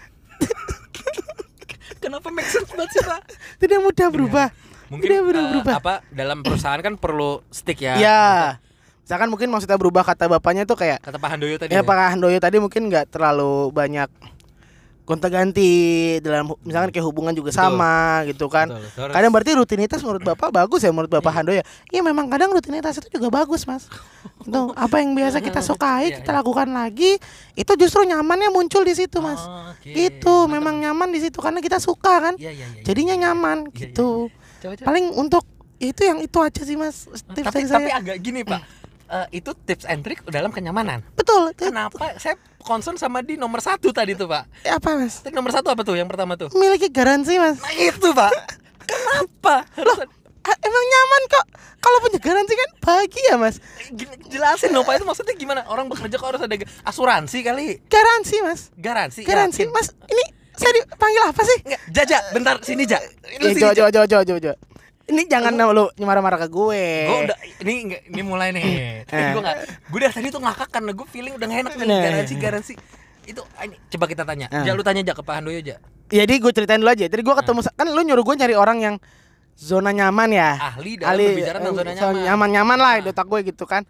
Kenapa make sense banget sih Pak? Tidak mudah berubah. Mungkin tidak mudah eh, berubah. apa dalam perusahaan kan perlu stick ya. Ya misalkan mungkin maksudnya berubah kata bapaknya tuh kayak kata Pak Handoyo tadi ya Pak Handoyo tadi mungkin nggak terlalu banyak gonta ganti dalam misalkan kayak hubungan juga Betul. sama gitu kan Betul, betul. kadang berarti rutinitas menurut bapak bagus ya menurut bapak Handoyo iya memang kadang rutinitas itu juga bagus mas itu apa yang biasa kita (laughs) sukai Iya, kita iya. lakukan lagi itu justru nyamannya muncul di situ mas Oh, oke. gitu Mantap. memang nyaman di situ karena kita suka kan Iya, iya, iya, jadinya iya, iya. nyaman Iya, iya, gitu iya. Coba, coba. paling untuk itu yang itu aja sih mas tips tapi tapi saya agak gini Pak Eh, itu tips and trick dalam kenyamanan. Betul itu kenapa? Saya concern sama di nomor satu tadi tuh Pak. Apa mas? Tadi nomor satu apa tuh? Yang pertama tuh. Memiliki garansi mas. Nah itu Pak. (laughs) Kenapa? Ah, emang nyaman kok? Kalau punya garansi kan bahagia mas. Jelasin dong Pak. Itu maksudnya gimana? Orang bekerja kok harus ada asuransi kali? Garansi mas. Garansi garansi. Yakin? mas ini saya dipanggil apa sih? Jaja, bentar sini Ja. Lu Eh, sini, Jo. Jo Jo Jo Jo Jo ini jangan lu marah-marah ke gue Gue udah ini ini mulai nih. Tadi gue enggak gue dari tadi tuh ngakak karena gue feeling udah gak enak nih garansi garansi. Itu ah, ini coba kita tanya. Nah. Ja lu tanya aja ke Pak Handoyo aja. jadi gue ceritain dulu aja jadi gue ketemu kan lu nyuruh gue nyari orang yang zona nyaman ya Ahli dalam berbicara tentang zona nyaman. nyaman nyaman lah Nah. di otak gue gitu kan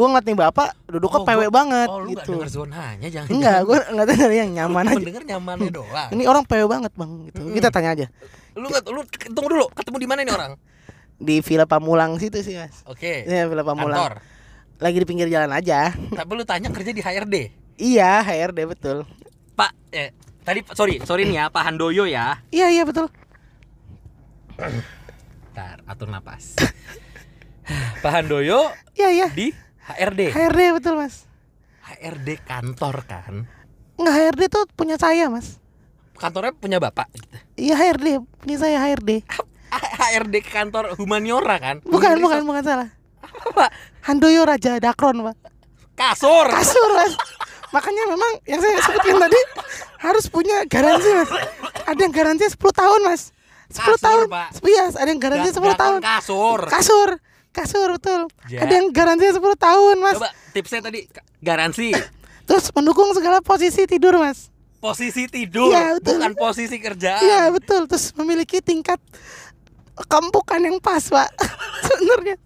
gue ngeliat nih bapak duduknya Oh, pewe gua- banget Oh, lu gitu gak denger zonanya jangan. enggak gue nggak dari yang nyaman aja mendengar nyamannya doang. ini orang pewe banget bang gitu kita tanya aja Lu nggak lu tunggu dulu, ketemu di mana nih orang? di Villa Pamulang situ sih mas Oke. Iya Villa Pamulang Kantor. lagi di pinggir jalan aja Tapi lu tanya kerja di HRD. iya HRD betul Pak, eh tadi sorry, sorry nih ya Pak Handoyo ya. iya iya betul Bentar, atur napas. (laughs) Pak Handoyo iya iya di HRD. HRD betul mas HRD kantor kan. Enggak HRD tuh punya saya mas Kantornya punya bapak gitu. Iya HRD punya saya HRD HRD (laughs) kantor humaniora kan? bukan Humaniora bukan bukan salah apa? Handoyo Raja Dakron pak Kasur. kasur mas makanya memang yang saya sebutin tadi harus punya garansi mas ada yang garansi 10 tahun mas 10 Kasur, tahun Pak. iya ada yang garansi Ga- 10 gak tahun Kasur. kasur kasur betul Ya. ada yang garansi 10 tahun mas Coba tipsnya tadi garansi. (laughs) terus mendukung segala posisi tidur mas posisi tidur, Iya, betul. bukan posisi kerjaan. Iya betul terus memiliki tingkat kempukan yang pas pak (laughs) sebenarnya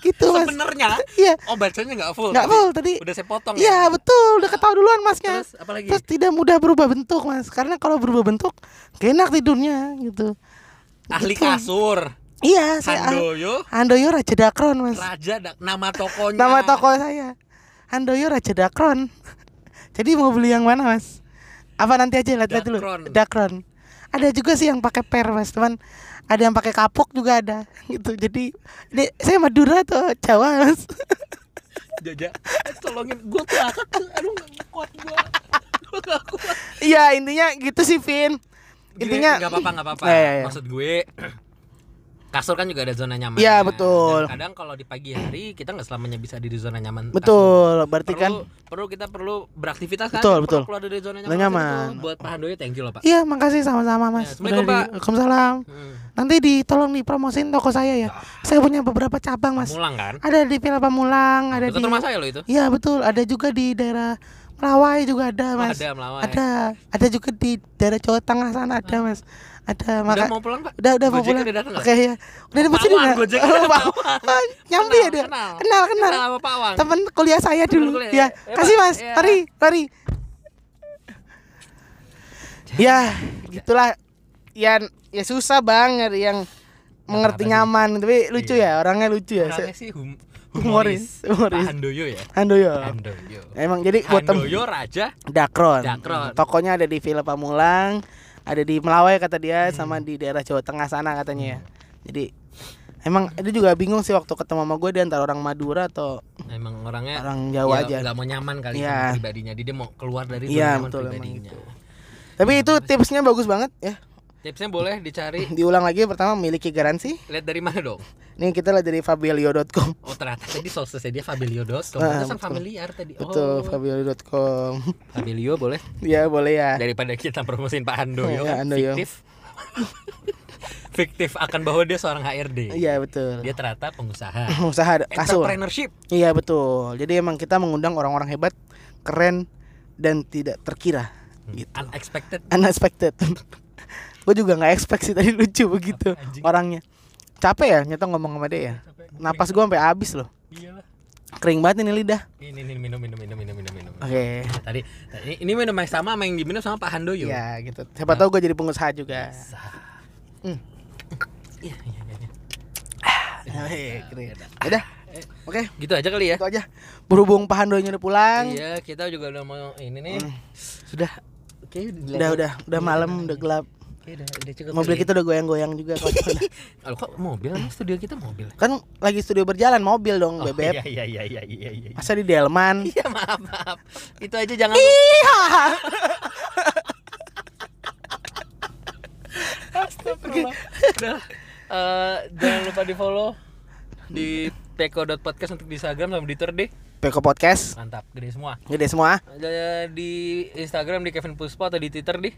gitu mas Sebenarnya iya oh bacanya nggak full. nggak full tadi Udah saya potong iya ya. betul udah ketahui duluan masnya Terus apa lagi? terus tidak mudah berubah bentuk mas karena kalau berubah bentuk gak enak tidurnya gitu Ahli Gitu. kasur. Iya saya Handoyo, Handoyo Raja Dakron mas. Raja dak- nama tokonya. nama toko saya. Handoyo Raja Dakron. (laughs) Jadi mau beli yang mana mas? Apa nanti aja lihat-lihat dulu. Dakron. Ada juga sih yang pakai per mas teman ada yang pakai kapuk juga ada (laughs) gitu. Jadi ini saya Madura atau Jawa mas? (laughs) Jaja, eh, tolongin gue tuh aduh nggak kuat gue. Iya intinya gitu sih Vin. Intinya nggak apa-apa nggak apa-apa. Iya, iya, iya. Maksud gue (clears throat) kasur kan juga ada zona nyaman. Iya, betul. kadang kalau di pagi hari kita nggak selamanya bisa di zona nyaman. kasur. betul berarti Perlu, kan perlu kita perlu beraktivitas kan? Betul, Perlu betul. Keluar dari zona nyaman. Zona kasur nyaman. itu. Buat Pak Handoyo thank you loh Pak. iya makasih sama-sama mas Ya, Assalamualaikum, Pak. Waalaikumsalam Hmm. nanti ditolong dipromosin toko saya ya saya punya beberapa cabang mas Mulang kan? ada di Villa Pamulang ada Dekat di rumah saya loh itu. Iya betul, ada juga di daerah Melawai juga ada Oh, mas. ada Melawai. Ada, ada juga di daerah Jawa Tengah sana ada mas. Ada Udah maka mau pulang Pak? udah udah mau pulang. udah datang nggak? Oke ya, udah di masjid Pawang, udah. Gojek Oh, udah. Oh, Nyambi ya dia. Kenal. Kenal kenal. Kenal Pak. Temen kuliah saya Temen dulu. kuliah. Ya, Eh, kasih Pak. mas. Ya. Mari, mari. Ya, gitulah. Ya, ya susah bang nyari yang mengerti nyaman. Tapi lucu Iya. ya, orangnya lucu ya. Orangnya sih hum Humoris, humoris. Pak Handoyo ya. Handoyo. Handoyo. Emang jadi buat Handoyo Raja Dakron. Dakron. Tokonya ada di Villa Pamulang, ada di Melawai kata dia Hmm. sama di daerah Jawa Tengah sana katanya ya. Jadi emang dia juga bingung sih waktu ketemu sama gue dia antara orang Madura atau emang orangnya orang Jawa ya, aja. nggak mau nyaman kali Iya. sama pribadinya. Dia mau keluar dari Iya, nyaman betul, pribadinya. gitu. Tapi itu tipsnya bagus banget ya. Tipsnya boleh dicari. (laughs) Diulang lagi pertama memiliki garansi. Lihat dari mana dong? Ini kita lihat dari fabelio.com. Oh ternyata tadi sourcesnya dia Fabilio.com. Ah, Pantesan betul. familiar tadi. Betul, Oh. fabelio.com. Fabilio boleh. (laughs) ya boleh ya. Daripada kita promosiin Pak Handoyo (laughs) Iya, kan Handoyo. fiktif. fiktif akan bahwa dia seorang HRD. Iya betul. Dia ternyata pengusaha. Usaha kasur. Entrepreneurship. Iya betul. Jadi emang kita mengundang orang-orang hebat, keren dan tidak terkira. Gitu. Unexpected. Unexpected. Gue juga nggak expect sih tadi lucu begitu anjing? orangnya. Capek ya nyata ngomong sama dia ya. Napas gue sampai habis loh. Iyalah. Kering banget ini lidah. Ini, ini minum minum minum minum minum minum. Oke. Tadi ini, ini minum yang sama sama yang diminum sama Pak Handoyo. Ya gitu. Siapa tahu gue jadi pengusaha juga. Hmm. Iya, iya, iya. Eh, keren. Udah. Oke, Gitu aja kali ya. itu aja. Berhubung Pak Handoyo udah pulang. Iya, kita juga udah mau ini nih. Sudah. Oke, Udah udah udah malam, udah gelap. Oke, udah, udah cukup. Mobil kita udah goyang-goyang juga ya. Oh, (laughs) kok mobil? Emang studio kita mobil. Kan lagi studio berjalan mobil dong, Oh, bebek. Iya, iya, iya, iya, iya, iya. Masa di Delman? (laughs) Iya, maaf, maaf. Itu aja jangan (laughs) Astagfirullah. Udah. Eh, jangan lupa di follow di peko.podcast untuk di Instagram sama di Twitter deh. Peko Podcast. Mantap, gede semua. Gede semua. Di Instagram di Kevin Puspa atau di Twitter deh.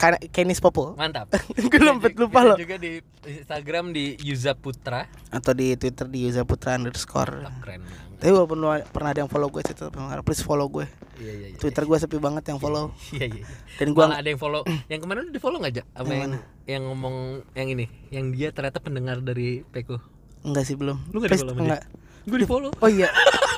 Kan Kenis Popo. Mantap. (laughs) Gue lempet Kita lupa loh. juga di Instagram di Yuza Putra. Atau di Twitter di Yuza Putra underscore. Mantap, keren. banget. Tapi walaupun lu pernah ada yang follow gue, tetap please follow gue. Iya, iya, iya. Twitter gue sepi banget yang follow. (laughs) Iya, iya. iya. Dan Malah ada yang follow. (clears throat) Yang kemarin udah di follow nggak aja? Apa Yang yang, yang ngomong yang ini, yang dia ternyata pendengar dari Peko. enggak sih belum. Lu nggak dia? enggak. Gue di follow. Oh iya. (laughs)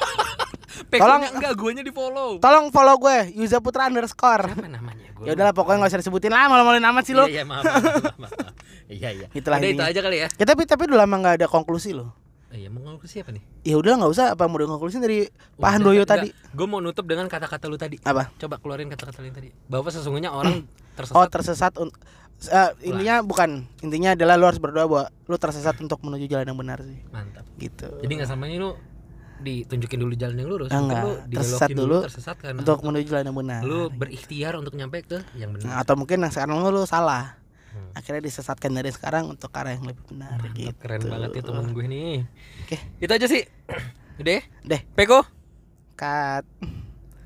Tolong- enggak, guanya di follow. Tolong follow gue Yuza Putra underscore. Apa namanya? Gua Ya udahlah pokoknya nggak usah disebutin lah malu-maluin amat sih Iya, lo. iya, maaf, maaf, maaf, maaf, maaf. Iya, iya. Itulah Udah itu aja kali ya. Ya tapi tapi udah lama nggak ada konklusi loh. Oh, iya, mau konklusi apa nih? Ya udah nggak usah apa mau konklusi dari Pak Handoyo tadi. Gue mau nutup dengan kata-kata lu tadi. Apa? Coba keluarin kata-kata lu tadi. Bahwa sesungguhnya orang (clears throat) tersesat. Oh tersesat un- eh, intinya bukan intinya adalah lu harus berdoa bahwa lu tersesat untuk menuju jalan yang benar sih Mantap. gitu Jadi nggak samanya lu ditunjukin dulu jalan yang lurus. Enggak. lu Tersesat dulu tersesat karena untuk menuju jalan yang benar lu berikhtiar untuk nyampe ke yang Nah, benar. atau mungkin yang sekarang lu, lu salah Hmm. akhirnya disesatkan dari sekarang untuk arah yang lebih benar Mantap, gitu keren banget ya temen gue nih. Oke. Itu aja sih. (clears throat) Udah. ya? deh Peko. cut